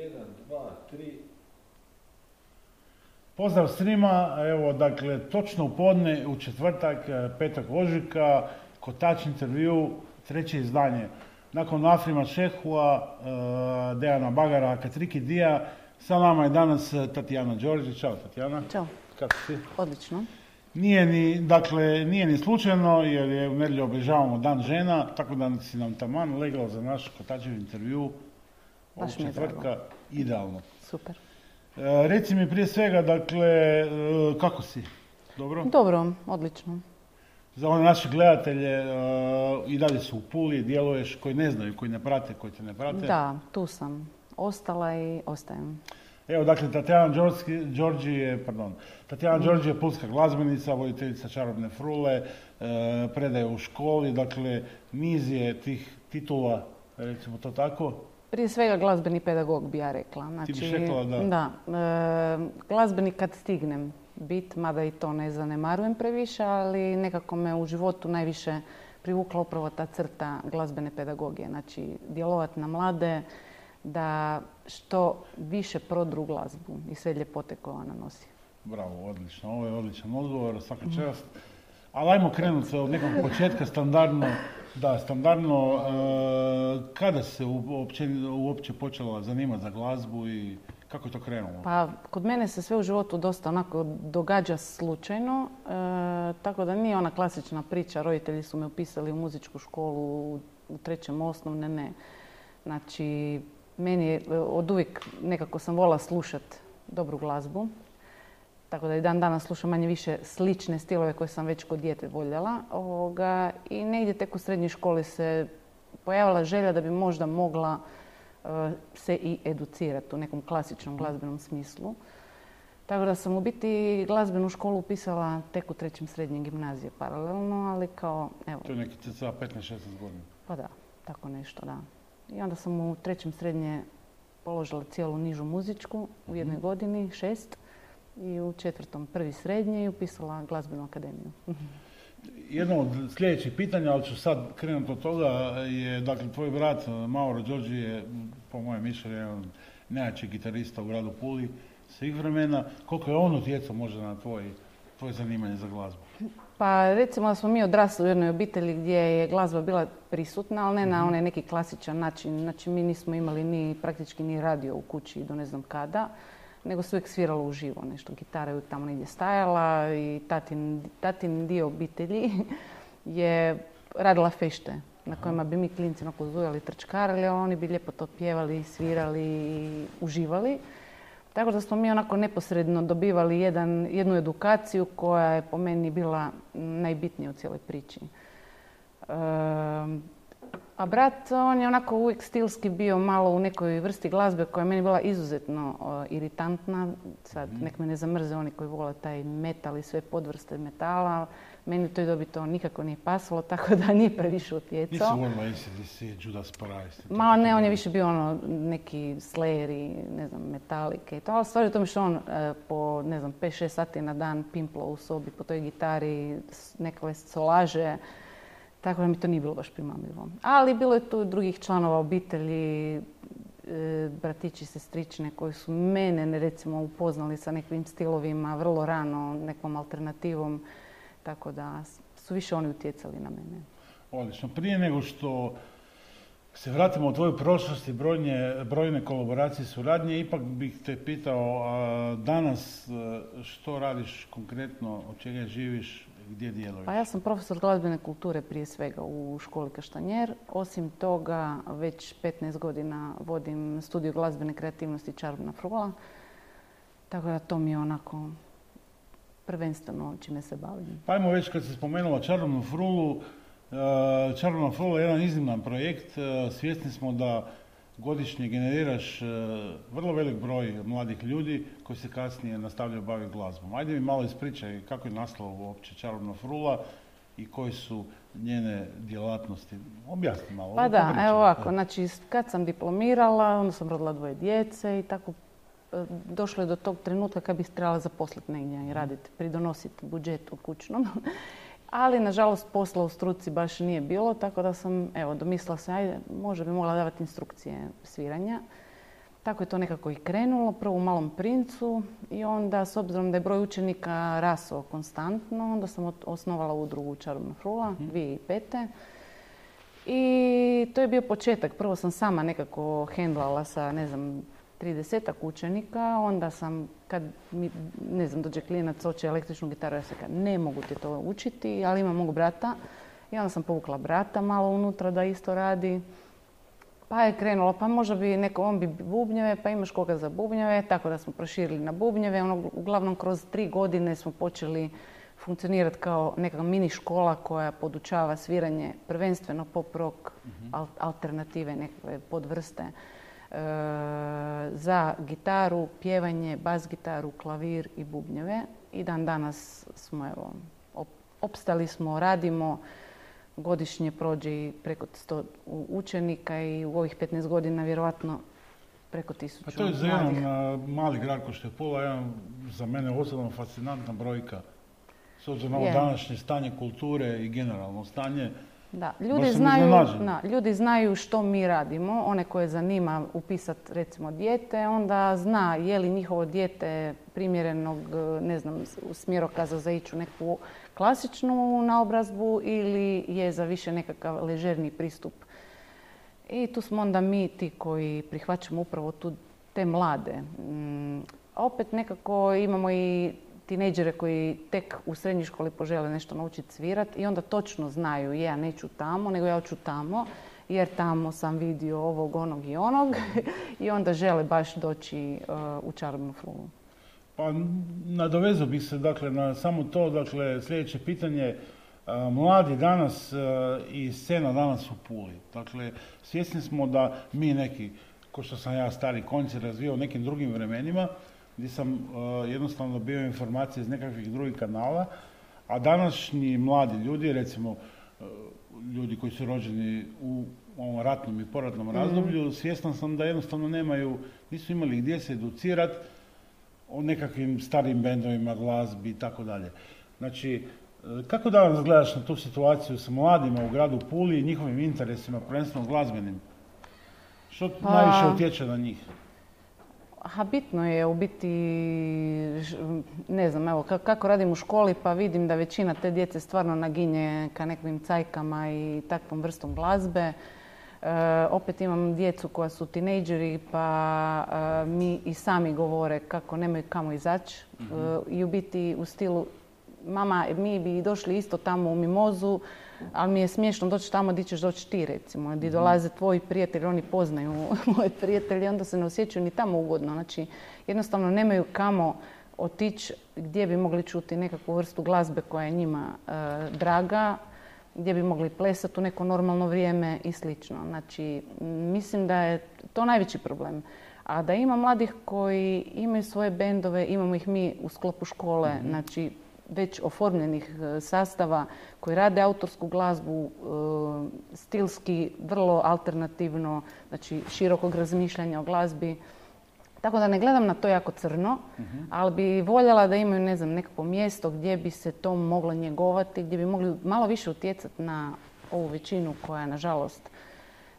Jedan, dva, tri. Pozdrav svima, evo dakle točno u podne u četvrtak, e, petog ožujka, kotač intervju, treće izdanje. Nakon Afrima Šehua, e, Dejana Bagara, Katriki Dija, sa nama je danas e, Tatjana Đorđe. Ćao Tatjana. Ćao, Kako si? odlično. Nije ni, dakle, nije ni slučajno jer je u nedjelju obilježavamo dan žena, tako da si nam taman legla za naš kotačev intervju Baš mi je četvrtka idealno. Super. E, reci mi prije svega, dakle, e, kako si? Dobro? Dobro, odlično. Za one naše gledatelje e, i dalje su u Puli, djeluješ, koji ne znaju, koji ne prate, koji te ne prate. Da, tu sam. Ostala i ostajem. Evo, dakle, Tatjana Đorđi je, pardon, Tatjana Mhm. Đorđi je pulska glazbenica, voditeljica čarobne frule, e, predaje u školi, dakle, niz je tih titula, recimo to tako. Prije svega glazbeni pedagog bi ja rekla. Znači, biš rekla da. Da, e, glazbeni kad stignem bit, mada i to ne zanemarujem previše, ali nekako me u životu najviše privukla upravo ta crta glazbene pedagogije. Znači, djelovati na mlade, da što više prodru glazbu i sve ljepote koje ona nosi. Bravo, odlično, ovo je odličan odgovor, svaka čast. Ali ajmo krenuti od nekog početka, standardno, da, standardno, e, kada se uopće, uopće počela zanimati za glazbu i kako je to krenulo? Pa kod mene se sve u životu dosta onako događa slučajno, e, tako da nije ona klasična priča, roditelji su me upisali u muzičku školu u, trećem osnovne, ne. Znači, meni e, od uvijek nekako sam volila slušat dobru glazbu, tako da i dan danas slušam manje više slične stilove koje sam već kod dijete voljela. Ovoga, I negdje tek u srednjoj školi se pojavila želja da bi možda mogla e, se i educirati u nekom klasičnom glazbenom smislu. Tako da sam u biti glazbenu školu upisala tek u trećem srednje gimnazije paralelno, ali kao, evo, To je neki cca 15-16 godina. pa da, tako nešto, da. I onda sam u trećem srednje položila cijelu nižu muzičku u jednoj godini, šest, i u četvrtom prvi srednje i upisala glazbenu akademiju. Jedno od sljedećih pitanja, ali ću sad krenuti od toga, je, dakle, tvoj brat Mauro Đorđi je, po mojem mišljenju, jedan od najjačih gitarista u gradu Puli svih vremena. Koliko je on utjecao možda na tvoj, tvoje zanimanje za glazbu? Pa recimo da smo mi odrasli u jednoj obitelji gdje je glazba bila prisutna, ali ne na onaj neki klasičan način. Znači mi nismo imali ni praktički ni radio u kući do ne znam kada, nego se uvijek sviralo uživo nešto. Gitara je tamo negdje stajala i tatin, tatin dio obitelji je radila fešte na kojima bi mi klinci onako zujali, trčkarali, a oni bi lijepo to pjevali, svirali i uživali. Tako da smo mi onako neposredno dobivali jedan, jednu edukaciju koja je po meni bila najbitnija u cijeloj priči. Ehm, a brat, on je onako uvijek stilski bio malo u nekoj vrsti glazbe koja je meni bila izuzetno o, iritantna. Sad, nek me ne zamrze oni koji vole taj metal i sve podvrste metala. Meni u toj dobi to nikako nije pasalo, tako da nije previše utjecao. volila ACDC, Judas Priest. i Ma to. ne, on je više bio ono neki Slayeri, ne znam, metalike i to, ali stvar je u tome što on e, po, ne znam, 5-6 sati na dan pimplo u sobi po toj gitari, nekakve solaže, tako da mi to nije bilo baš primamljivo. Ali bilo je tu drugih članova obitelji, e, bratići, sestrične koji su mene ne, recimo upoznali sa nekim stilovima vrlo rano, nekom alternativom, tako da su više oni utjecali na mene. Odlično. Prije nego što se vratimo u tvoju prošlost i brojne, brojne kolaboracije i suradnje, ipak bih te pitao a, danas a, što radiš konkretno, od čega živiš, gdje djeluješ? Pa ja sam profesor glazbene kulture prije svega u školi Kaštanjer. Osim toga, već 15 godina vodim studiju glazbene kreativnosti Čarobna frula. Tako da to mi je onako prvenstveno čime se bavim. Pa ajmo već kad si spomenula Čarobnu frulu, e, Čarobna frula je jedan izniman projekt. e, Svjesni smo da godišnje generiraš e, vrlo velik broj mladih ljudi koji se kasnije nastavljaju baviti glazbom. Ajde mi malo ispričaj kako je nastala uopće Čarobna frula i koji su njene djelatnosti. Objasni malo. Pa da, evo ovako, znači kad sam diplomirala, onda sam rodila dvoje djece i tako e, došlo je do tog trenutka kad bih trebala zaposliti negdje i raditi, pridonositi budžetu kućnom. Ali, nažalost, posla u struci baš nije bilo, tako da sam, evo, domislila se, ajde, možda bi mogla davati instrukcije sviranja. tako je to nekako i krenulo, prvo u Malom princu i onda s obzirom da je broj učenika rasao konstantno, onda sam osnovala udrugu Čarobna frula 2005. Mhm. I to je bio početak. Prvo sam sama nekako hendlala sa, ne znam, 30 učenika, onda sam, kad mi, ne znam, dođe klinac, hoće električnu gitaru, ja se kad ne mogu ti to učiti, ali imam mogu brata. I onda sam povukla brata malo unutra da isto radi. Pa je krenulo, pa možda bi neko, on bi bubnjeve, pa imaš koga za bubnjeve, tako da smo proširili na bubnjeve. Ono, uglavnom, kroz tri godine smo počeli funkcionirati kao neka mini škola koja podučava sviranje prvenstveno pop rock, mhm. alternative, nekakve podvrste. E, za gitaru, pjevanje, bas gitaru, klavir i bubnjeve. I dan danas smo, evo, opstali smo, radimo, godišnje prođe i preko 100 učenika i u ovih 15 godina vjerojatno preko tisuću A to je za jedan mali grad ko što je Pula, jedan za mene osobno fascinantna brojka. S obzirom na ovo današnje stanje kulture i generalno stanje, da, ljudi znaju, ljudi znaju što mi radimo. One koje zanima upisati recimo dijete, onda zna je li njihovo dijete primjerenog, ne znam, smjerokaza za ići u neku klasičnu naobrazbu ili je za više nekakav ležerni pristup. I tu smo onda mi ti koji prihvaćamo upravo tu te mlade. Mm, opet nekako imamo i tinejdžere koji tek u srednjoj školi požele nešto naučiti svirati i onda točno znaju ja neću tamo, nego ja hoću tamo jer tamo sam vidio ovog, onog i onog i onda žele baš doći uh, u čarobnu fulu. Pa nadovezao bih se dakle na samo to, dakle sljedeće pitanje, uh, mladi danas uh, i scena danas u Puli. Dakle, svjesni smo da mi neki, ko što sam ja stari konci razvio u nekim drugim vremenima, gdje sam uh, jednostavno bio informacije iz nekakvih drugih kanala, a današnji mladi ljudi, recimo uh, ljudi koji su rođeni u ovom ratnom i poratnom mhm. razdoblju, svjestan sam da jednostavno nemaju, nisu imali gdje se educirati o nekakvim starim bendovima, glazbi i tako dalje. Znači, uh, kako danas gledaš na tu situaciju sa mladima u gradu Puli i njihovim interesima, prvenstveno glazbenim? Što pa... najviše utječe na njih? Ha, bitno je u biti, ne znam, evo, kako radim u školi pa vidim da većina te djece stvarno naginje ka nekim cajkama i takvom vrstom glazbe. E, opet imam djecu koja su tinejdžeri pa e, mi i sami govore kako nemaju kamo izaći mhm. e, i u biti u stilu mama mi bi došli isto tamo u Mimozu ali mi je smiješno doći tamo gdje ćeš doći ti recimo, gdje mhm. dolaze tvoji prijatelji, oni poznaju moje prijatelje, onda se ne osjećaju ni tamo ugodno. Znači, jednostavno nemaju kamo otići gdje bi mogli čuti nekakvu vrstu glazbe koja je njima e, draga, gdje bi mogli plesati u neko normalno vrijeme i slično. Znači, mislim da je to najveći problem. A da ima mladih koji imaju svoje bendove, imamo ih mi u sklopu škole, mhm. znači već oformljenih e, sastava koji rade autorsku glazbu, e, stilski, vrlo alternativno, znači širokog razmišljanja o glazbi. Tako da ne gledam na to jako crno, mhm. ali bi voljela da imaju ne znam, nekako mjesto gdje bi se to moglo njegovati, gdje bi mogli malo više utjecati na ovu većinu koja, nažalost,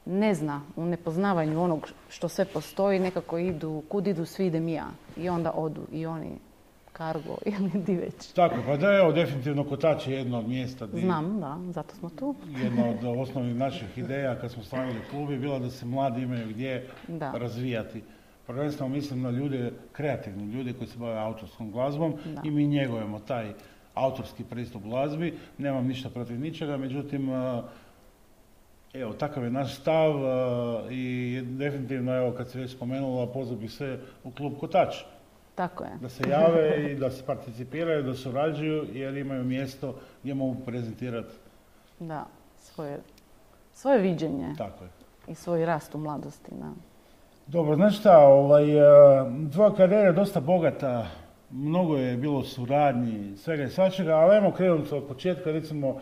ne zna u nepoznavanju onog što sve postoji, nekako idu, kud idu, svi idem ja. I onda odu i oni Cargo ili di već. Tako, pa da evo definitivno Kotač je jedno od mjesta. Znam, da, zato smo tu. Jedna od osnovnih naših ideja kad smo stavili klub je bila da se mladi imaju gdje razvijati. Prvenstveno mislim na ljude, kreativne ljude koji se bave autorskom glazbom i mi njegujemo taj autorski pristup glazbi. Nemam ništa protiv ničega, međutim, evo, takav je naš stav i definitivno, evo, kad se već spomenula, pozvao bi se u klub Kotač. Tako je. Da se jave i da se participiraju, da surađuju jer imaju mjesto gdje mogu prezentirati. Da, svoje, svoje viđenje. Tako je. I svoj rast u mladosti. Da. Dobro, znaš šta, ovaj, tvoja karijera je dosta bogata, mnogo je bilo suradnji, svega i svačega, ali ajmo krenuti od početka, recimo, uh,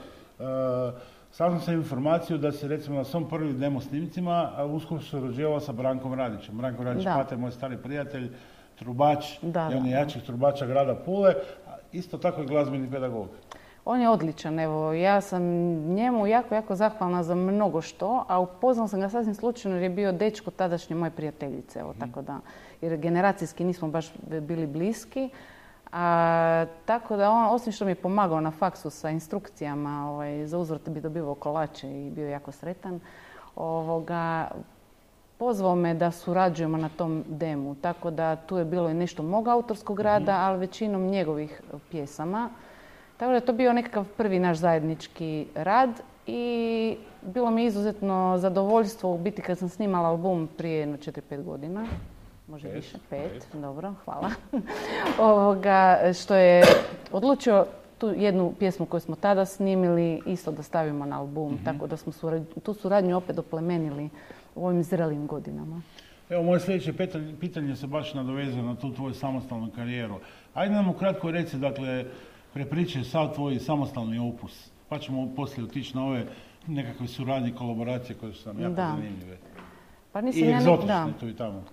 saznam sam informaciju da se recimo na svom prvim demo snimcima uskoro surađivala sa Brankom Radićem. Branko Radić, Pate, moj stari prijatelj, trubač, da, jedan jačih trubača grada Pule, isto tako i glazbeni pedagog. On je odličan, evo, ja sam njemu jako, jako zahvalna za mnogo što, a upoznala sam ga sasvim slučajno jer je bio dečko tadašnje moje prijateljice, evo, tako da, jer generacijski nismo baš bili bliski, a, tako da on, osim što mi je pomagao na faksu sa instrukcijama, ovaj, za uzvrat bi dobivao kolače i bio jako sretan, ovoga, pozvao me da surađujemo na tom demu. Tako da tu je bilo i nešto mog autorskog rada, ali većinom njegovih pjesama. Tako da je to bio nekakav prvi naš zajednički rad i bilo mi izuzetno zadovoljstvo u biti kad sam snimala album prije jedno 4-5 godina. Može više, pet, dobro, hvala. Ovoga, što je odlučio tu jednu pjesmu koju smo tada snimili isto da stavimo na album, mhm. tako da smo tu suradnju opet oplemenili u ovim zrelim godinama. Evo, moje sljedeće pitanje se baš nadovezuje na tu tvoju samostalnu karijeru. Ajde nam ukratko reci, dakle, prepričaj sav tvoj samostalni opus, pa ćemo poslije otići na ove nekakve suradnje, kolaboracije koje su nam jako da. zanimljive. Pa nisam I egzotične ja tu i tamo.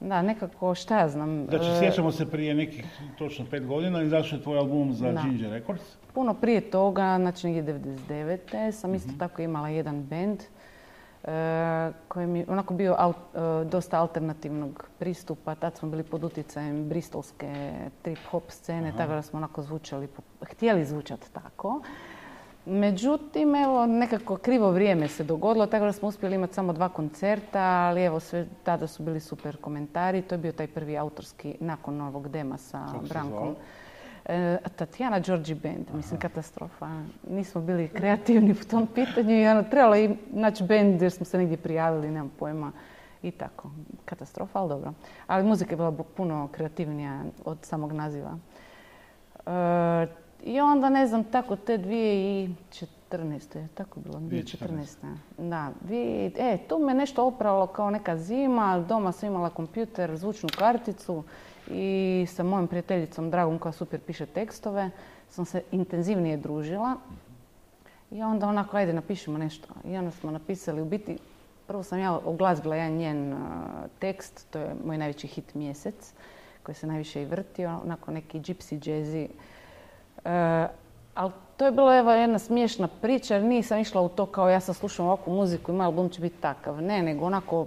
Da, nekako šta ja znam. Znači, sjećamo se prije nekih točno pet godina izašao je tvoj album za da. Ginger Records. Puno prije toga, znači negdje 99. sam isto mhm. tako imala jedan band e, koji mi onako bio e, dosta alternativnog pristupa. Tad smo bili pod utjecajem bristolske trip-hop scene, tako da smo onako zvučali, htjeli zvučati tako. Međutim, evo, nekako krivo vrijeme se dogodilo, tako da smo uspjeli imati samo dva koncerta, ali evo, sve tada su bili super komentari. To je bio taj prvi autorski nakon novog dema sa Brankom. E, Tatjana Georgi Band, mislim katastrofa. Nismo bili kreativni po tom pitanju i ono, trebalo i naći band jer smo se negdje prijavili, nemam pojma. I tako, katastrofa, ali dobro. Ali muzika je bila puno kreativnija od samog naziva. E, I onda, ne znam, tako te 2014. je tako bilo, 2014. Da, dvije, e, tu me nešto opralo kao neka zima, doma sam imala kompjuter, zvučnu karticu i sa mojom prijateljicom Dragom koja super piše tekstove sam se intenzivnije družila. I onda onako, ajde, napišemo nešto. I onda smo napisali, u biti, prvo sam ja oglazbila jedan njen tekst, to je moj najveći hit mjesec, koji se najviše i vrtio, onako neki gypsy jazzy. E, ali to je bila evo jedna smiješna priča jer nisam išla u to kao ja sam slušam ovakvu muziku i moj album će biti takav. Ne, nego onako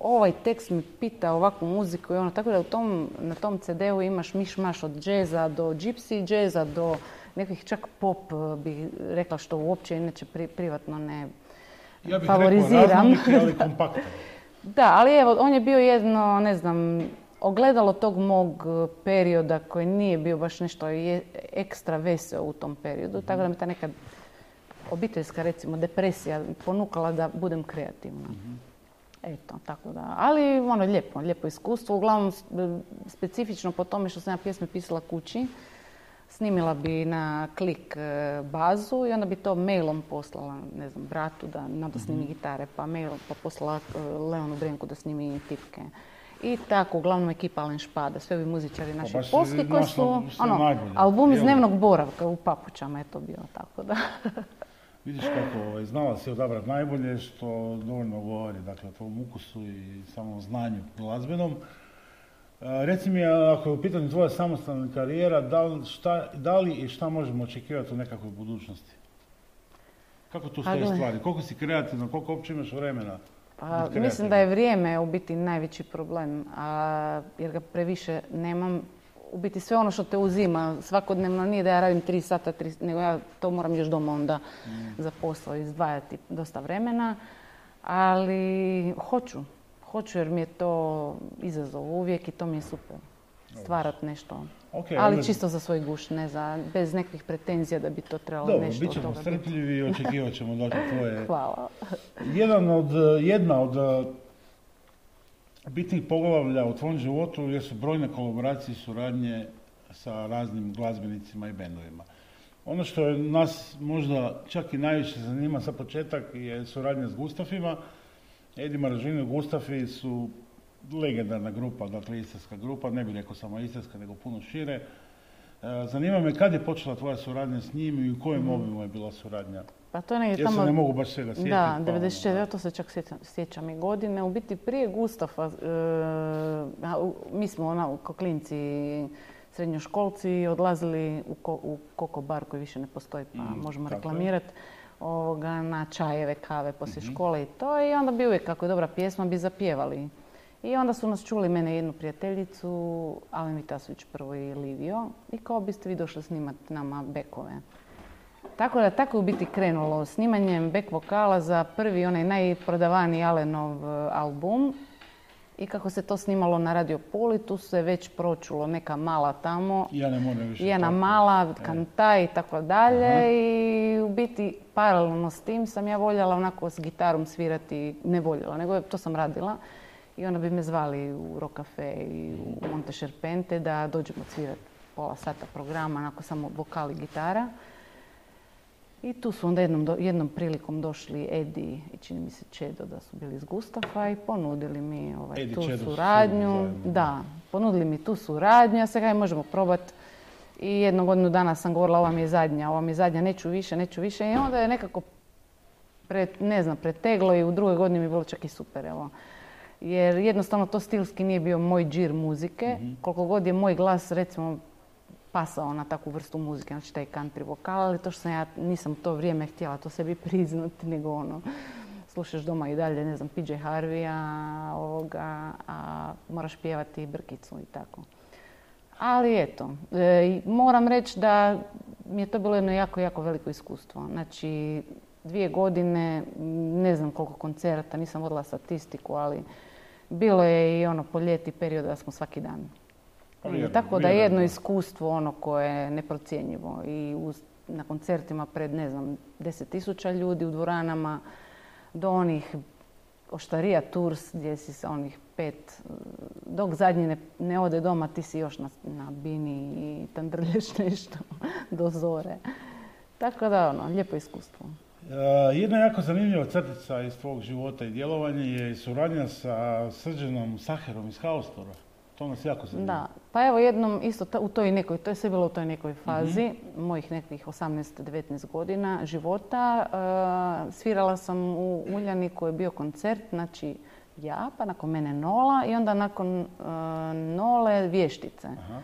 ovaj tekst mi pita ovakvu muziku i ono, tako da u tom, na tom CD-u imaš miš-maš od džeza do gypsy džeza do nekih čak pop bih rekla što uopće inače privatno ne ja bih favoriziram. Rekao, ali da, ali evo, on je bio jedno, ne znam, ogledalo tog mog perioda koji nije bio baš nešto je ekstra veseo u tom periodu, tako da mi ta neka obiteljska recimo depresija ponukala da budem kreativna. Eto, tako da. Ali ono, lijepo, lijepo iskustvo. Uglavnom, specifično po tome što sam ja pjesme pisala kući. Snimila bi na klik e, bazu i onda bi to mailom poslala, ne znam, bratu da nada snimi mhm. gitare, pa mailom pa poslala e, Leonu Brenku da snimi tipke. I tako, uglavnom ekipa Alen Špada, sve ovi muzičari pa naši polski koji su, ono, album iz dnevnog boravka u papučama je to bilo, tako da. Vidiš kako ovaj, znala si odabrati najbolje što dovoljno govori, dakle, tom ukusu i samom znanju glazbenom. E, reci mi, ako je u pitanju tvoja samostalna karijera, da li, šta, da li i šta možemo očekivati u nekakvoj budućnosti? Kako tu stoje stvari? Koliko si kreativna, koliko uopće imaš vremena? Pa, mislim da je vrijeme u biti najveći problem, a, jer ga previše nemam u biti sve ono što te uzima svakodnevno nije da ja radim tri sata, tri, nego ja to moram još doma onda mm. za posao izdvajati dosta vremena. Ali hoću, hoću jer mi je to izazov uvijek i to mi je super. Stvarati nešto. Ali čisto za svoj guš, ne za, bez nekih pretenzija da bi to trebalo Dobro, nešto bit ćemo strpljivi i očekivat ćemo dakle tvoje... Hvala. Jedan od, jedna od bitnih poglavlja u tvom životu jer su brojne kolaboracije i suradnje sa raznim glazbenicima i bendovima. Ono što je nas možda čak i najviše zanima za početak je suradnja s Gustafima. Edi Maražino i Gustafi su legendarna grupa, dakle istarska grupa, ne bih rekao samo istarska, nego puno šire. E, zanima me kad je počela tvoja suradnja s njim i u kojem mm. obimu je bila suradnja? Pa to je tamo... se ne mogu baš svega sjetiti. Da, 94. Pa, to se čak sjećam, i godine. U biti prije Gustafa, e, mi smo ona, ko klinci srednjoškolci odlazili u, ko, u Koko bar koji više ne postoji pa Mm, možemo reklamirati ovoga, na čajeve, kave poslije Mhm. škole i to i onda bi uvijek kako je dobra pjesma bi zapjevali. I onda su nas čuli mene jednu prijateljicu, Alen Vitasović prvo i Livio i kao biste vi došli snimati nama bekove. Tako da tako je u biti krenulo snimanjem back vokala za prvi onaj najprodavaniji Alenov e, album. I kako se to snimalo na Radio Puli, tu se već pročulo neka mala tamo, Ja ne moram više. jedna tako. mala, kanta i tako dalje. I u biti paralelno s tim sam ja voljela onako s gitarom svirati, ne voljela, nego to sam radila. I onda bi me zvali u Rock Cafe i u Monte Sherpente da dođemo svirati pola sata programa, onako samo vokal i gitara. I tu su onda jednom, jednom prilikom došli Edi i čini mi se Čedo da su bili iz Gustafa i ponudili mi ovaj, Edi, tu Čedo suradnju. Da, ponudili mi tu suradnju, ja se ga možemo probati. I jednu godinu dana sam govorila ova mi je zadnja, ova mi je zadnja, neću više, neću više. I onda je nekako, pre, ne znam, preteglo i u drugoj godini mi je bilo čak i super, evo. Jer jednostavno to stilski nije bio moj džir muzike. Koliko god je moj glas, recimo, pasao na takvu vrstu muzike, znači taj country vokal, ali to što sam ja nisam to vrijeme htjela to sebi priznati, nego ono, slušaš doma i dalje, ne znam, PJ Harvija, ovoga, a moraš pjevati brkicu i tako. Ali eto, e, moram reći da mi je to bilo jedno jako, jako veliko iskustvo. Znači, dvije godine, ne znam koliko koncerata, nisam vodila statistiku, ali bilo je i ono po ljeti period da smo svaki dan. Pa vjerujem, tako da je jedno iskustvo ono koje je neprocjenjivo i uz, na koncertima pred ne znam 10.000 ljudi u dvoranama do onih oštarija tours gdje si sa onih pet dok zadnji ne, ne ode doma ti si još na, na bini i tandrlješ nešto do zore. Tako da ono, lijepo iskustvo. Uh, jedna jako zanimljiva crtica iz tvog života i djelovanja je suradnja sa Srđanom Saherom iz Haustora. To nas jako zanima. Da, pa evo jednom isto ta- u toj nekoj, to je sve bilo u toj nekoj fazi, mojih nekih 18-19 godina života. e, svirala sam u Uljaniku, je bio koncert, znači ja, pa nakon mene Nola i onda nakon e, Nole vještice. Aha.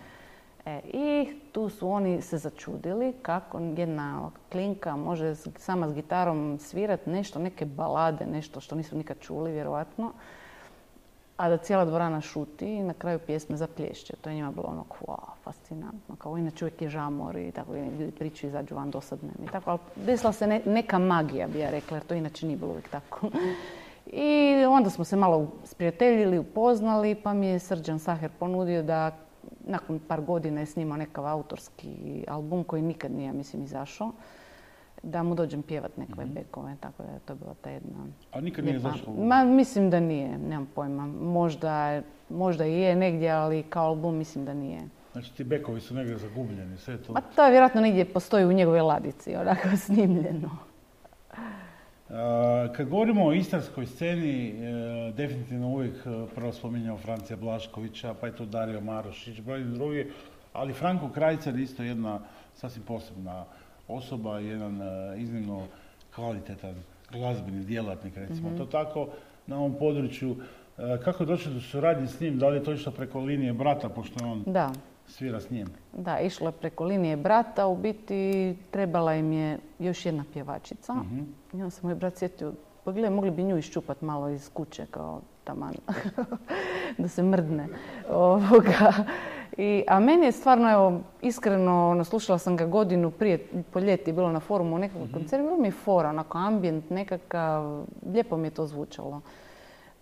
E, I tu su oni se začudili kako jedna klinka može sama s gitarom svirati nešto, neke balade, nešto što nisu nikad čuli vjerojatno, a da cijela dvorana šuti i na kraju pjesme zaplješće. To je njima bilo ono, wow, fascinantno. Kao inače uvijek je žamor i tako i ljudi pričaju, izađu van dosadne i tako. Ali desila se ne- neka magija, bi ja rekla, jer to inače nije bilo uvijek tako. I onda smo se malo sprijateljili, upoznali, pa mi je Srđan Saher ponudio da nakon par godina je snimao nekakav autorski album koji nikad nije, mislim, izašao, da mu dođem pjevat nekove bekove, tako da je to bila ta jedna... A nikad nije zašlo u- Ma, mislim da nije, nemam pojma. Možda, možda i je negdje, ali kao album mislim da nije. Znači ti bekovi su negdje zagubljeni, sve to. Ma to je vjerojatno negdje postoji u njegovoj ladici, onako snimljeno. A, Kad govorimo o istarskoj sceni, e, definitivno uvijek e, prvo spominjamo Francija Blaškovića, pa je to Dario Marošić, brojni drugi, ali Franko Krajcar je isto jedna sasvim posebna osoba, jedan iznimno kvalitetan glazbeni djelatnik, recimo to tako, na ovom području. Kako je došlo do suradnje s njim? Da li je to išlo preko linije brata, pošto je on Da, svira s njim? da, išlo je preko linije brata, u biti trebala im je još jedna pjevačica. Mhm. I onda se moj brat sjetio, pogledaj, mogli bi nju iščupat malo iz kuće, kao taman, da se mrdne. Ovoga. I, a meni je stvarno, evo, iskreno, ono, slušala sam ga godinu prije, po ljeti, bilo na forumu nekakav koncert, bilo mi je fora, onako ambijent nekakav, lijepo mi je to zvučalo.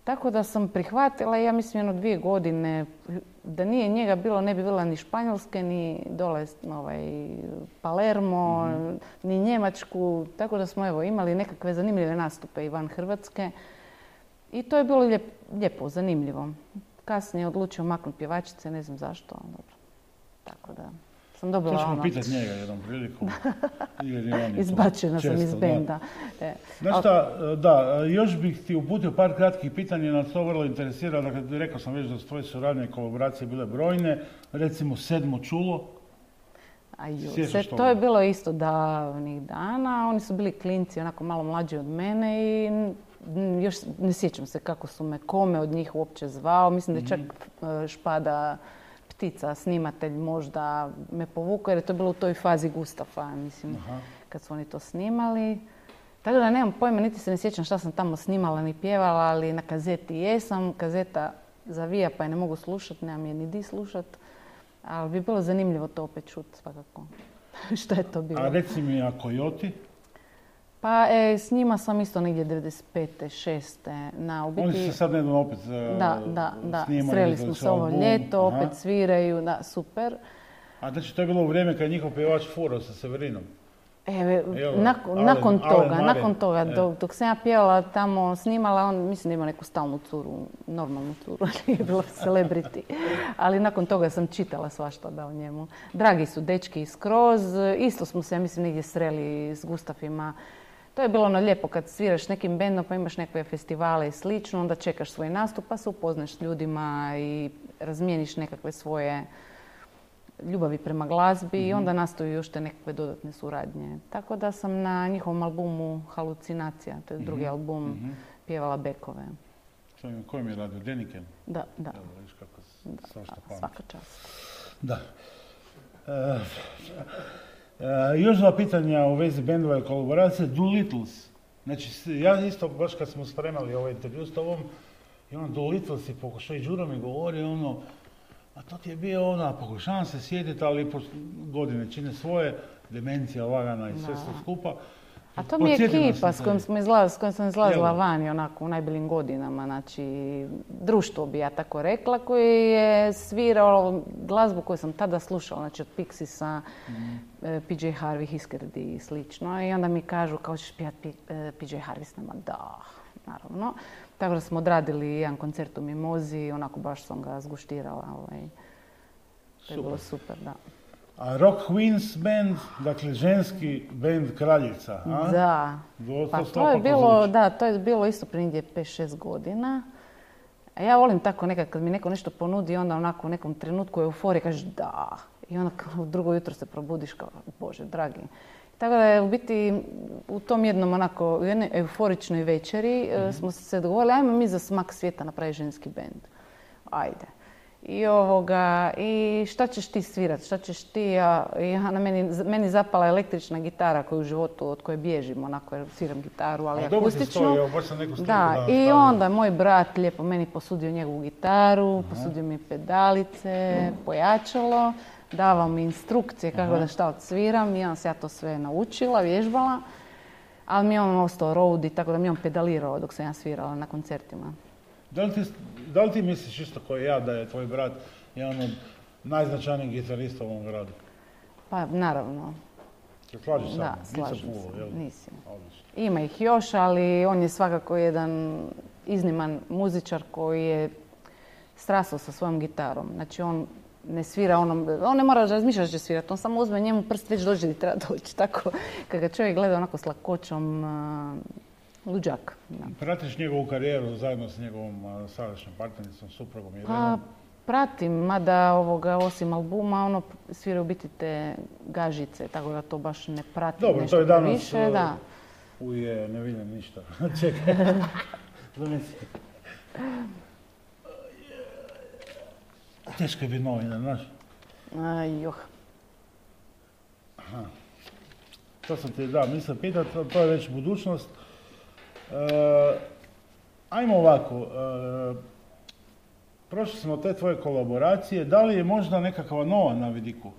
Tako da sam prihvatila, ja mislim, jedno dvije godine, da nije njega bilo, ne bi bila ni Španjolske, ni dole ovaj, Palermo, ni Njemačku. Tako da smo evo, imali nekakve zanimljive nastupe i van Hrvatske. I to je bilo lijep- lijepo, zanimljivo. Kasnije je odlučio maknuti pjevačice, ne znam zašto. ali Dobro. Tako da sam dobila To ćemo ono, pitati njega jednom je to izbačena sam iz da. benda. E, Znaš šta, da, još bih ti uputio par kratkih pitanja, nas to vrlo interesira, dakle, rekao sam već da su tvoje suradnje i kolaboracije bile brojne, recimo sedmo čulo, toga? to je bilo isto davnih dana. Oni su bili klinci, onako malo mlađi od mene i još ne sjećam se kako su me kome od njih uopće zvao. Mislim da je čak Mhm. e, Špada Štica, snimatelj možda me povukao jer je to bilo u toj fazi Gustafa, mislim, kad su oni to snimali. Tako da nemam pojma, niti se ne sjećam šta sam tamo snimala ni pjevala, ali na kazeti jesam. Kazeta zavija pa je ne mogu slušati, nemam je ni di slušat. Ali bi bilo zanimljivo to opet čuti svakako. šta je to bilo? A reci mi, a Kojoti? Pa e, s njima sam isto negdje 95. 6. Na, u Oni se sad nedavno opet uh, Da, da, da. Sreli smo se ovo ljeto, opet sviraju, da, super. A znači to je bilo u vrijeme kad njihov pjevač furao sa Severinom? E, nakon, nakon toga, nakon toga, e. dok, dok sam ja pjevala tamo, snimala, on mislim da ima neku stalnu curu, normalnu curu, nije bilo celebrity. Ali nakon toga sam čitala svašta da o njemu. Dragi su dečki iz Kroz, isto smo se, ja mislim, negdje sreli s Gustafima. To je bilo ono lijepo kad sviraš nekim bendom pa imaš neke festivale i slično, onda čekaš svoj nastup pa se upoznaš s ljudima i razmijeniš nekakve svoje ljubavi prema glazbi i mhm. onda nastaju još te nekakve dodatne suradnje. Tako da sam na njihovom albumu Halucinacija, to je drugi mhm. album, mhm. pjevala bekove. Kojim je radio? Deniken? Da, da. Evo, viš kako da, svaka čast. Da. E, e, još dva pitanja u vezi bendova i kolaboracije. Littles. Znači, ja isto, baš kad smo spremali ovaj intervju s tobom, i ono Littles je pokušao i Đuro mi govori, ono, a to ti je bio ona, pokušavam se sjetiti, ali godine čine svoje, demencija lagana i sve sve skupa. A to mi je ekipa s kojom, smo izlaz, s kojom sam izlazila vani onako u najboljim godinama, znači društvo bi ja tako rekla, koji je svirao glazbu koju sam tada slušala, znači od Pixisa, mm. PJ Harvey, Hiskerdi i slično. I onda mi kažu kao ćeš pijati PJ Harvey s nama, da, naravno. Tako da smo odradili jedan koncert u Mimozi, onako baš sam ga zguštirala. Ovaj. To je bilo super, da. A Rock Queens band, dakle ženski band Kraljica, a? Da. pa to je bilo, da, to je bilo isto prije 5-6 godina. A ja volim tako nekad kad mi neko nešto ponudi, onda onako u nekom trenutku euforije kažeš da. I onda u drugo jutro se probudiš kao, bože, dragi. Tako da je u biti u tom jednom onako, u jednoj euforičnoj večeri mm smo se dogovorili, ajmo mi za smak svijeta napraviti ženski bend. Ajde. I ovoga, i šta ćeš ti svirat, šta ćeš ti, ja, ja na meni, meni zapala električna gitara koju u životu od koje bježim, onako jer sviram gitaru, ali A akustičnu. da, i onda moj brat lijepo meni posudio njegovu gitaru, posudio mi pedalice, pojačalo davao mi instrukcije kako da šta odsviram i onda se ja to sve naučila, vježbala. Ali mi je on ostao road tako da mi je on pedalirao dok sam ja svirala na koncertima. Da li ti, da li ti misliš isto kao ja da je tvoj brat jedan od najznačajnijih gitarista u ovom gradu? Pa naravno. Se slažeš sam? Da, slažem se. Ima ih još, ali on je svakako jedan izniman muzičar koji je strasao sa svojom gitarom. Znači on ne svira onom, on ne mora razmišljati da će svirati, on samo uzme njemu prst već dođe i treba doći. Tako, kad ga čovjek gleda onako s lakoćom, luđak. Pratiš njegovu karijeru zajedno s njegovom sadašnjom partnericom, suprugom Pa, pratim, mada ovoga, osim albuma, ono svira u biti te gažice, tako da to baš ne pratim Dobro, nešto to je danas, više. Da. Uje, ne vidim ništa. Čekaj. Teško je biti novina, znaš? Aj, joh. To sam ti, da, mislim pitati, to je već budućnost. E, ajmo ovako, e, prošli smo te tvoje kolaboracije, da li je možda nekakva nova na vidiku?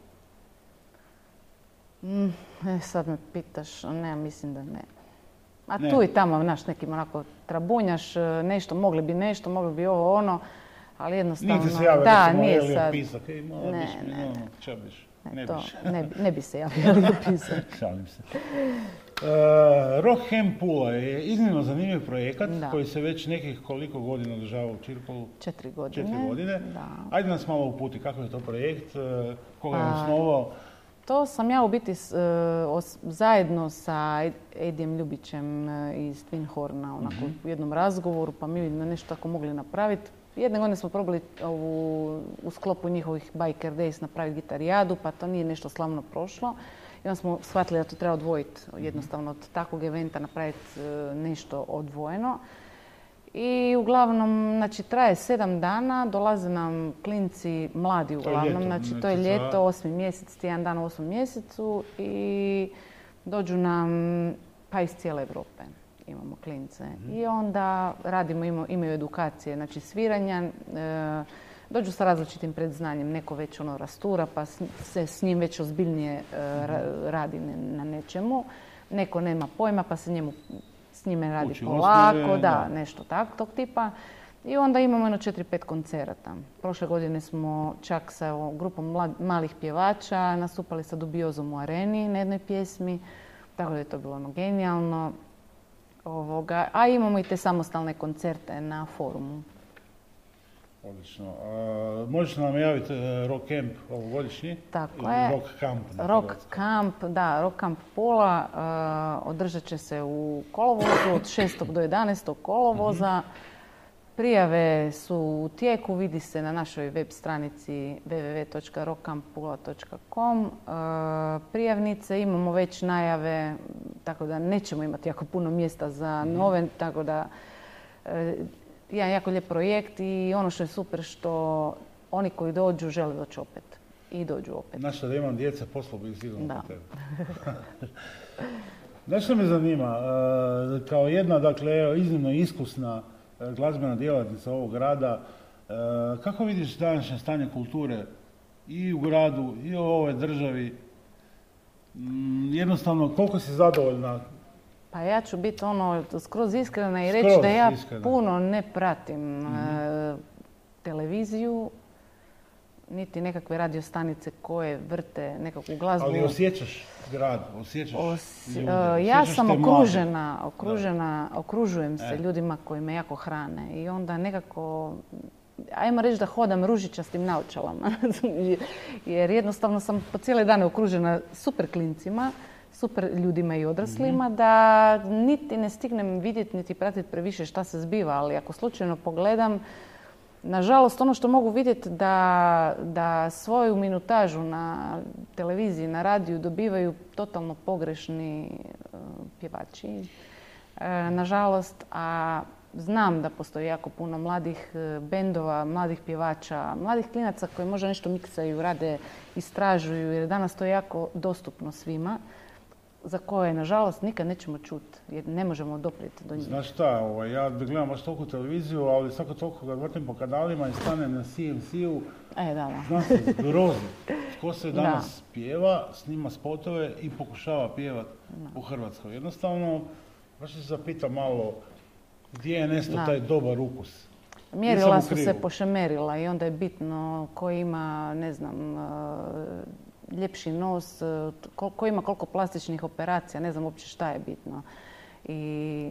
Mm, e, sad me pitaš, ne, mislim da ne. A tu i tamo, znaš, nekim onako trabunjaš, e, nešto, mogli bi nešto, mogli bi ovo, ono ali jednostavno... Nije se javio da, nije sad... pisak, ej, ne, ne, ne, ne. Ne, to, ne, ne bi se javio pisak. Šalim se. Uh, Rock Ham Pula je iznimno zanimljiv projekat koji se već nekih koliko godina održava u Čirkolu? Četiri godine. Četiri godine. Da. Ajde nas malo uputi, kako je to projekt, uh, koga je pa, osnovao? To sam ja u biti os, zajedno sa Edijem Ljubićem iz Twin Horna onako, uh-huh. u jednom razgovoru, pa mi nešto tako mogli napraviti. Jedne godine smo probali ovu, u sklopu njihovih Biker Days napraviti gitarijadu, pa to nije nešto slavno prošlo. I onda smo shvatili da to treba odvojiti jednostavno od takvog eventa, napraviti e, nešto odvojeno. I uglavnom, znači traje sedam dana, dolaze nam klinci mladi uglavnom, znači to je ljeto, osmi mjesec, tjedan dan u osmom mjesecu i dođu nam pa iz cijele Europe imamo klince. I mhm. onda radimo, imaju edukacije, znači sviranja, e, dođu sa različitim predznanjem. Neko već ono rastura pa se s njim već ozbiljnije e, mhm. radi na nečemu. Neko nema pojma pa se njemu, s njime radi polako, da, nešto tak, tog tipa. I onda imamo jedno četiri, pet koncerata. Prošle godine smo čak sa grupom malih pjevača nastupali sa Dubiozom u areni na jednoj pjesmi. Tako da je to bilo ono genijalno. Ovoga, a imamo i te samostalne koncerte na forumu. Odlično. možeš nam javiti e, Rock Camp ovogodišnji? Tako je. Rock Camp. Rock Camp, da, Rock Camp Pola uh, održat će se u kolovozu od 6. do 11. kolovoza. Mhm. Prijave su u tijeku, vidi se na našoj web stranici www.rockcampula.com. E, prijavnice, imamo već najave, tako da nećemo imati jako puno mjesta za mhm. nove, tako da jedan jako lijep projekt i ono što je super što oni koji dođu žele doći opet i dođu opet. Znaš da imam djeca, poslo bi sigurno da. Znaš što me zanima? E, kao jedna, dakle, iznimno iskusna E, glazbena djelatnica ovog grada. E, kako vidiš današnje stanje kulture i u gradu i u ovoj državi? Mm, jednostavno, koliko si zadovoljna? Pa ja ću biti ono skroz iskrena i reći da ja puno ne pratim mhm. e, televiziju, niti nekakve radiostanice koje vrte nekakvu glazbu. Ali osjećaš grad, osjećaš ljude, Ja sam okružena, okružena, okružujem se e. ljudima koji me jako hrane i onda nekako ajmo reći da hodam ružičastim naočalama. Jer jednostavno sam po cijele dane okružena super klincima, super ljudima i odraslima, mhm. da niti ne stignem vidjeti niti pratiti previše šta se zbiva, ali ako slučajno pogledam, Nažalost, ono što mogu vidjeti da, da svoju minutažu na televiziji, na radiju dobivaju totalno pogrešni uh, pjevači. Uh, nažalost, a znam da postoji jako puno mladih e, bendova, mladih pjevača, mladih klinaca koji možda nešto miksaju, rade, istražuju jer danas to je jako dostupno svima za koje, nažalost, nikad nećemo čuti, jer ne možemo doprijeti do njih. Znaš šta, ovaj, ja gledam baš toliko televiziju, ali svako toliko ga vrtim po kanalima i stanem na CMC-u, e, da, da. Znaš se, grozi. Ko se danas da. pjeva, snima spotove i pokušava pjevat u Hrvatskoj. Jednostavno, baš se zapitam malo, gdje je nestao taj dobar ukus? Mjerila su se pošemerila i onda je bitno ko ima, ne znam, ljepši nos, e, ko ima koliko plastičnih operacija, ne znam uopće šta je bitno. I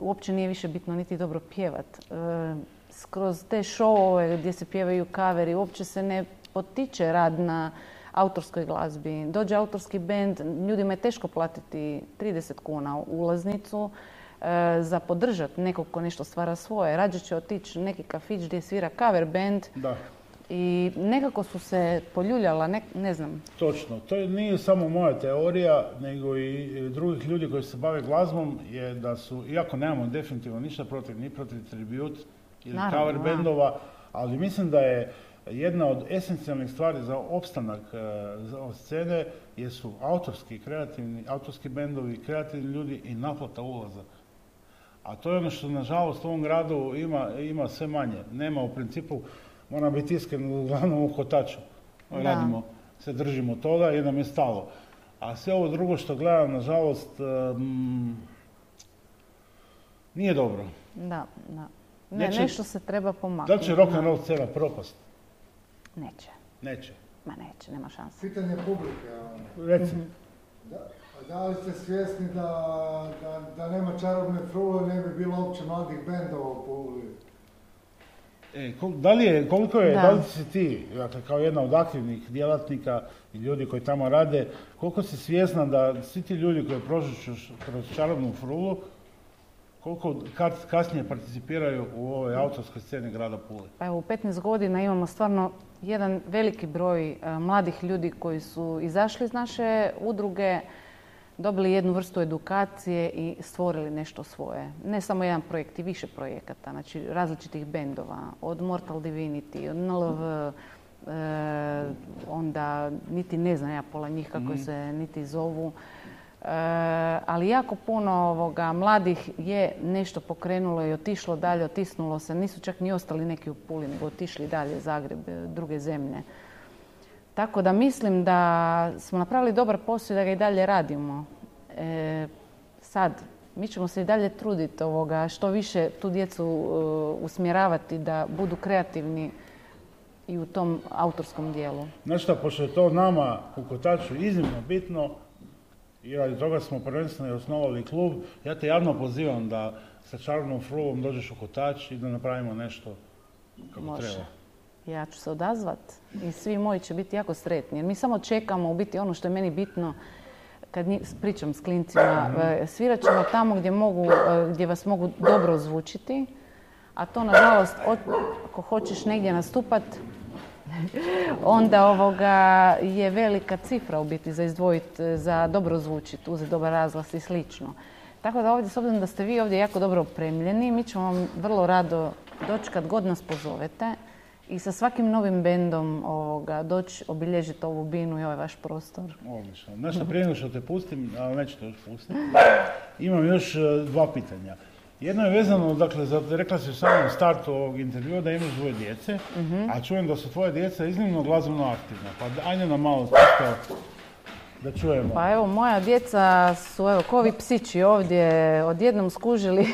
uopće nije više bitno niti dobro pjevat. E, skroz te šovove gdje se pjevaju kaveri, uopće se ne potiče rad na autorskoj glazbi. Dođe autorski bend, ljudima je teško platiti 30 kuna ulaznicu e, za podržat nekog ko nešto stvara svoje. Rađe će otići neki kafić gdje svira cover band. Da i nekako su se poljuljala, ne, ne znam. Točno, to nije samo moja teorija, nego i drugih ljudi koji se bave glazbom, je da su, iako nemamo definitivno ništa protiv, ni protiv tribut ili cover bendova, ali mislim da je jedna od esencijalnih stvari za opstanak uh, scene jesu autorski, kreativni, autorski bendovi, kreativni ljudi i naplata ulaza. A to je ono što nažalost u ovom gradu ima, ima sve manje. Nema u principu moram biti iskren, uglavnom u kotaču. Radimo, se držimo toga jer nam je stalo. A sve ovo drugo što gledam, nažalost, nije dobro. Da, da. Ne, nešto se treba pomaknuti. Da će rock and roll scena propast? Neće. Neće? Ma neće, nema šanse. Pitanje publike. Reci. Mhm. Da, da li ste svjesni da, da, da nema čarobne frule, ne bi bilo uopće mladih bendova u Puli? E, da li je, koliko je, da. li si ti, dakle, kao jedna od aktivnih djelatnika i ljudi koji tamo rade, koliko si svjesna da svi ti ljudi koji prošli kroz čarobnu frulu, koliko kad, kasnije participiraju u ovoj autorskoj sceni grada Pule? Pa evo, u 15 godina imamo stvarno jedan veliki broj e, mladih ljudi koji su izašli iz naše udruge, dobili jednu vrstu edukacije i stvorili nešto svoje. Ne samo jedan projekt i više projekata, znači različitih bendova, od Mortal Divinity, od NLV, e, onda niti ne znam ja pola njih kako Mhm. se niti zovu. E, ali jako puno ovoga, mladih je nešto pokrenulo i otišlo dalje, otisnulo se. Nisu čak ni ostali neki u Puli, nego otišli dalje, Zagreb, druge zemlje. Tako da mislim da smo napravili dobar posao i da ga i dalje radimo. E, sad, mi ćemo se i dalje truditi ovoga, što više tu djecu e, usmjeravati da budu kreativni i u tom autorskom dijelu. Znači šta, pošto je to nama u Kotaču iznimno bitno, i radi toga smo prvenstveno i osnovali klub, ja te javno pozivam da sa čarobnom frulom dođeš u Kotač i da napravimo nešto kako Može. treba. Ja ću se odazvat i svi moji će biti jako sretni. Jer mi samo čekamo u biti ono što je meni bitno kad pričam s klincima, e, svirat ćemo tamo gdje, mogu, e, gdje vas mogu dobro zvučiti, a to nažalost, ako hoćeš negdje nastupat, onda ovoga je velika cifra u biti za izdvojiti, e, za dobro zvučit, uzeti dobar razglas i slično. Tako da ovdje, s obzirom da ste vi ovdje jako dobro opremljeni, mi ćemo vam vrlo rado doći kad god nas pozovete i sa svakim novim bendom ovoga, doći obilježiti ovu binu i ovaj vaš prostor. Odlično. Znači, prije nego što te pustim, ali neću te još pustiti, imam još e, dva pitanja. Jedno je vezano, dakle, za, rekla si u samom startu ovog intervjua da imaš dvoje djece, a čujem da su tvoje djeca iznimno glazbeno aktivna. Pa ajde nam malo čisto da čujemo. Pa evo, moja djeca su, evo, ko ovi psići ovdje, odjednom skužili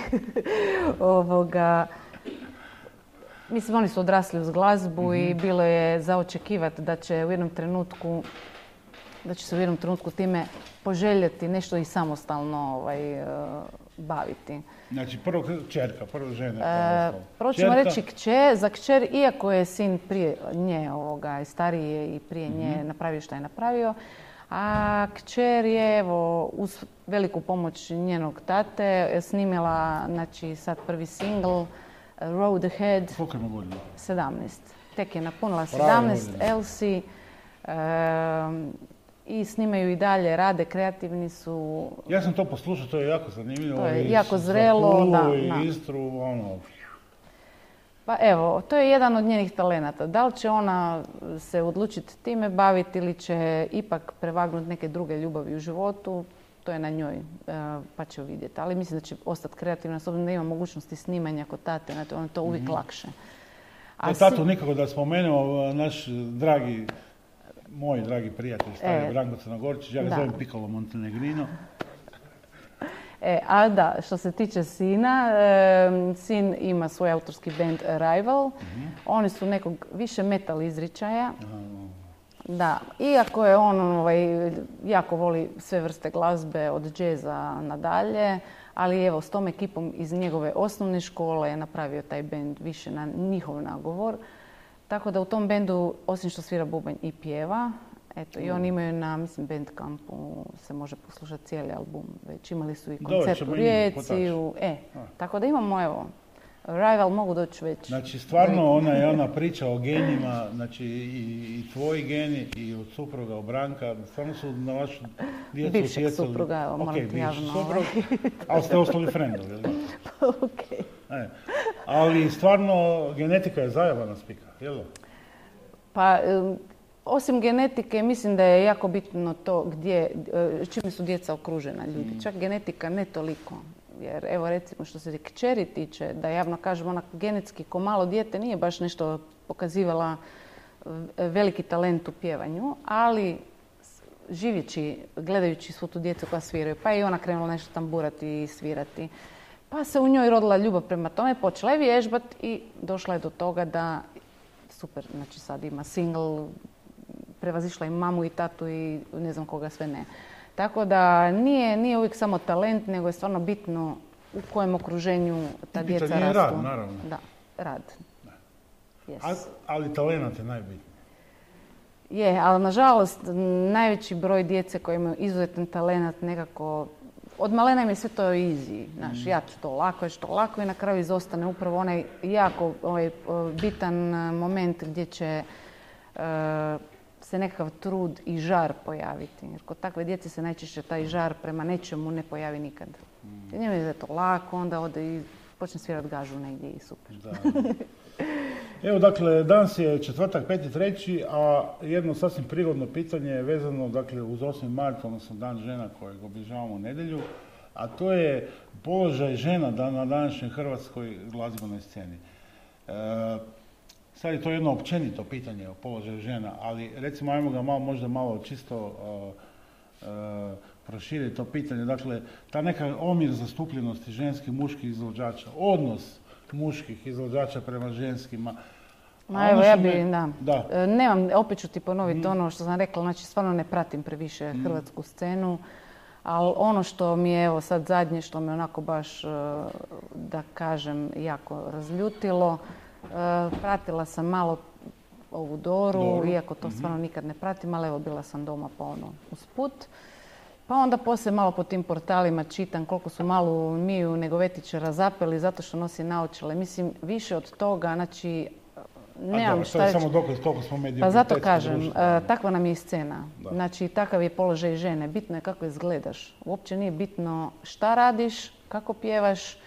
ovoga... Mislim, oni su odrasli uz glazbu i bilo je za očekivati da će u jednom trenutku da će se u jednom trenutku time poželjeti nešto i samostalno ovaj, e, baviti. Znači, prvo čerka, prvo žena. E, prvo ćemo reći kćer, za kćer, iako je sin prije nje, ovoga, stariji je i prije nje napravio što je napravio, a kćer je, evo, uz veliku pomoć njenog tate, snimila, znači, sad prvi singl, Road Ahead, Koliko ima godina? 17. Tek je napunila Prave 17, godine. Elsie, i snimaju i dalje, rade, kreativni su, Ja sam to poslušao, to je jako zanimljivo. To je jako zrelo, da, i da. Istru, ono, Pa evo, to je jedan od njenih talenata. Da li će ona se odlučiti time baviti ili će ipak prevagnuti neke druge ljubavi u životu, to je na njoj, e, pa će vidjeti. Ali mislim da će ostati kreativna, s obzirom da ima mogućnosti snimanja kod tate, ono je to uvijek lakše. A si- tatu nikako da spomenemo, naš dragi, moj dragi prijatelj, stari E, Branko Crnogorčić, ja ga da. zovem Piccolo Montenegrino. E, a da, što se tiče sina, e, sin ima svoj autorski band Arrival. Oni su nekog više metal izričaja. Da, iako je on ovaj, jako voli sve vrste glazbe od džeza nadalje, ali evo s tom ekipom iz njegove osnovne škole je napravio taj bend više na njihov nagovor. Tako da u tom bendu, osim što svira bubanj i pjeva, eto, i oni imaju na, mislim, Bandcampu se može poslušati cijeli album. Već imali su i koncert u Rijeci. U, e, tako da imamo, evo, Rival mogu doći već. Znači, stvarno ona je ona priča o genima, znači i, i tvoji geni i od supruga, od Branka, stvarno su na vašu djecu Bivšeg utjecali. supruga, evo, moram Ok, ti javno, suprug, ali ste ostali frendovi, jel da? Okej. Ali stvarno genetika je zajebana spika, jel? Pa, osim genetike, mislim da je jako bitno to gdje, e, čime su djeca okružena ljudi. Čak genetika ne toliko. Jer evo recimo što se kćeri tiče, da javno kažem onak genetski ko malo dijete nije baš nešto pokazivala v- veliki talent u pjevanju, ali živjeći, gledajući svu tu djecu koja sviraju, pa je i ona krenula nešto tamburati i svirati. Pa se u njoj rodila ljubav prema tome, počela je vježbat i došla je do toga da super, znači sad ima single, prevazišla i mamu i tatu i ne znam koga sve ne. Tako da nije, nije uvijek samo talent, nego je stvarno bitno u kojem okruženju ta I djeca rastu. rad, naravno. Da, rad. Yes. A, ali talent je najbitniji. Je, ali nažalost najveći broj djece koji imaju izuzetan talent nekako od malena im je sve to easy, znaš, ja ću to lako, ja ću to lako i na kraju izostane upravo onaj jako ovaj, bitan eh, moment gdje će eh, se nekakav trud i žar pojaviti. Jer kod takve djece se najčešće taj žar prema nečemu ne pojavi nikad. Jer njemu je to lako, onda ode i počne svirati gažu negdje i super. Da. Evo dakle, danas je četvrtak, peti treći, a jedno sasvim prigodno pitanje je vezano dakle, uz 8. mart, odnosno dan žena kojeg obilježavamo u nedjelju, a to je položaj žena na današnjoj hrvatskoj glazbenoj sceni. E, sad je to jedno općenito pitanje o položaju žena, ali recimo ajmo ga malo, možda malo čisto e, e, proširiti to pitanje. Dakle, ta neka omjer zastupljenosti ženskih i muških izvođača, odnos muških izvođača prema ženskima. Ma evo, ono ja što bi, da. Da. E, Nemam, opet ću ti ponoviti Mhm. ono što sam rekla, znači stvarno ne pratim previše hrvatsku scenu, ali ono što mi je evo sad zadnje, što me onako baš, e, da kažem, jako razljutilo, pratila sam malo ovu Doru, Doru, iako to stvarno nikad ne pratim, ali evo bila sam doma pa ono usput. Pa onda poslije malo po tim portalima čitam koliko su malu Miju Negovetića razapeli zato što nosi naočale. Mislim, više od toga, znači, A nemam dobro, šta reći. samo dokaz koliko smo Pa zato kažem, društvo. e, takva nam je i scena. Da. Znači, takav je položaj žene. Bitno je kako izgledaš. Uopće nije bitno šta radiš, kako pjevaš,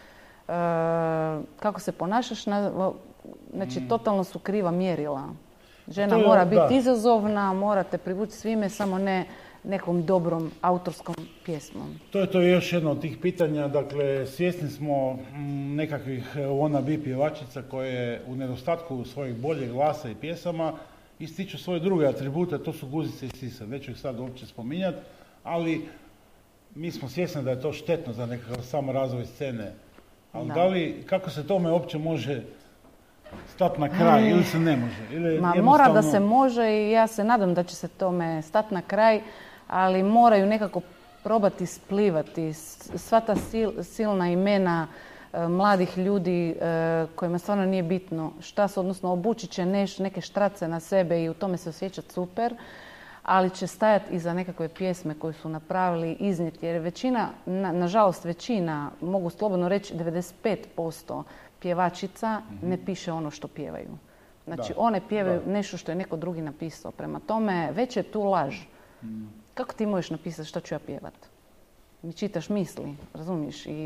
kako se ponašaš. Na, znači, totalno su kriva mjerila. Žena je- mora biti da. izazovna, mora te privući svime, samo ne nekom dobrom autorskom pjesmom. To je to još jedno od tih pitanja, dakle svjesni smo mm, nekakvih e, wannabe pjevačica koje u nedostatku svojeg boljeg glasa i pjesama ističu svoje druge atribute, to su guzice i sisa, neću ih sad uopće spominjati, ali mi smo svjesni da je to štetno za nekakav sam razvoj scene. Ali Da. da li, kako se tome uopće može stati na kraj ili se ne može? Ili Ma mora da se može i ja se nadam da će se tome stati na kraj, ali moraju nekako probati splivati sva ta sil- silna imena e, mladih ljudi e, kojima stvarno nije bitno šta su, odnosno obući će neš, neke štrace na sebe i u tome se osjećati super, ali će stajati iza nekakve pjesme koje su napravili, iznijeti, jer većina, na- nažalost većina, mogu slobodno reći 95% pjevačica ne piše ono što pjevaju. Znači, Da, one pjevaju da. nešto što je neko drugi napisao. Prema tome, već je tu laž. Mm. Kako ti možeš napisati što ću ja pjevat? Mi čitaš misli, razumiješ? I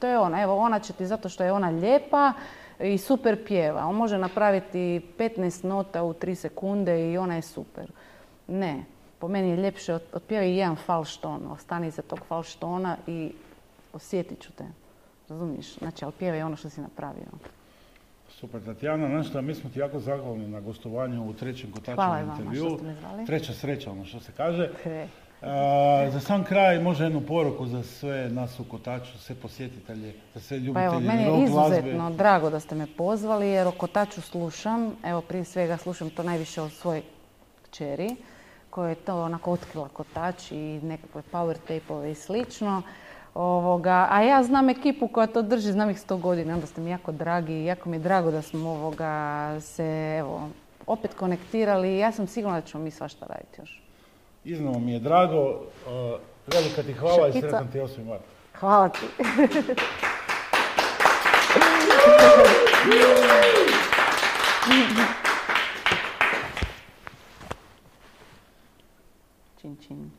to je ona. Evo, ona će ti zato što je ona lijepa i super pjeva. On može napraviti 15 nota u 3 sekunde i ona je super. Ne. Po meni je ljepše od- otpjevaj jedan falšton. Ostani iza tog falštona i osjetit ću te. Razumiješ? Znači, ali pjevaj ono što si napravio. Super, Tatjana, znaš šta, mi smo ti jako zahvalni na gostovanju u trećem vama intervju. što ste me zvali. Treća sreća, ono što se kaže. A, za sam kraj može jednu poruku za sve nas u kotaču, sve posjetitelje, za sve Pa ljubitelje evo, meni je glazbe. izuzetno drago da ste me pozvali jer o kotaču slušam. Evo, prije svega slušam to najviše od svoje kćeri koja je to onako otkrila kotač i nekakve power tape-ove i slično. Ovoga, a ja znam ekipu koja to drži, znam ih sto godina, onda ste mi jako dragi i jako mi je drago da smo ovoga se evo, opet konektirali i ja sam sigurna da ćemo mi svašta raditi još. Iznimno mi je drago, a, velika ti hvala i Šakica. sretan ti 8. mart. Hvala ti. čin, čin.